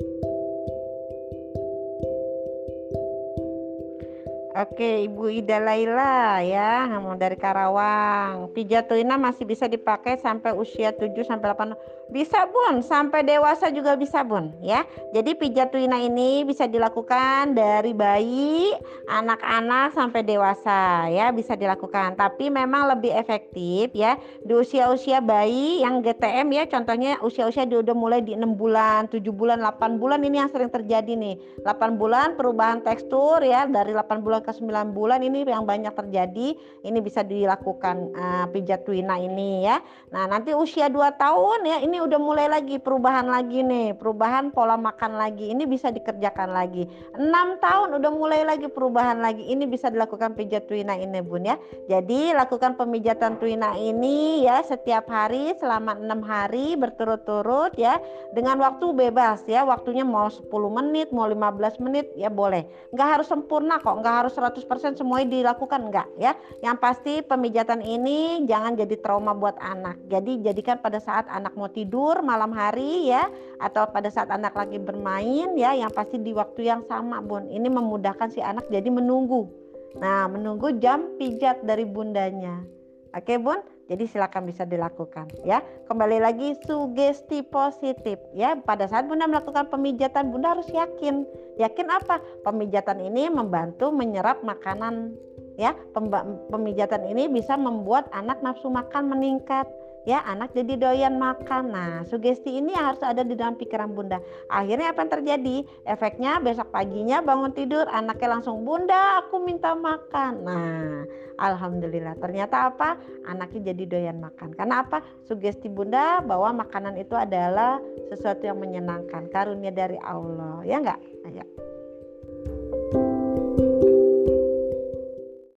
Thank you. Oke, Ibu Ida Laila ya, dari Karawang. Pijat tuina masih bisa dipakai sampai usia 7 sampai 8 bisa bun, sampai dewasa juga bisa bun ya. Jadi pijat tuina ini bisa dilakukan dari bayi, anak-anak sampai dewasa ya bisa dilakukan. Tapi memang lebih efektif ya di usia-usia bayi yang GTM ya contohnya usia-usia dia udah mulai di 6 bulan, 7 bulan, 8 bulan ini yang sering terjadi nih. 8 bulan perubahan tekstur ya dari 8 bulan ke 9 bulan ini yang banyak terjadi. Ini bisa dilakukan uh, pijat tuina ini ya. Nah, nanti usia 2 tahun ya ini udah mulai lagi perubahan lagi nih, perubahan pola makan lagi. Ini bisa dikerjakan lagi. Enam tahun udah mulai lagi perubahan lagi. Ini bisa dilakukan pijat tuina ini Bun ya. Jadi lakukan pemijatan tuina ini ya setiap hari selama enam hari berturut-turut ya dengan waktu bebas ya. Waktunya mau 10 menit, mau 15 menit ya boleh. Nggak harus sempurna kok, nggak harus 100% semuanya dilakukan enggak ya. Yang pasti pemijatan ini jangan jadi trauma buat anak. Jadi jadikan pada saat anak mau tidur malam hari ya atau pada saat anak lagi bermain ya yang pasti di waktu yang sama Bun. Ini memudahkan si anak jadi menunggu. Nah, menunggu jam pijat dari bundanya. Oke, Bun? Jadi silakan bisa dilakukan ya. Kembali lagi sugesti positif ya. Pada saat Bunda melakukan pemijatan, Bunda harus yakin. Yakin apa? Pemijatan ini membantu menyerap makanan ya. Pemijatan ini bisa membuat anak nafsu makan meningkat ya anak jadi doyan makan. Nah, sugesti ini harus ada di dalam pikiran bunda. Akhirnya apa yang terjadi? Efeknya besok paginya bangun tidur anaknya langsung bunda aku minta makan. Nah, alhamdulillah ternyata apa? Anaknya jadi doyan makan. Karena apa? Sugesti bunda bahwa makanan itu adalah sesuatu yang menyenangkan, karunia dari Allah. Ya enggak? Ayo.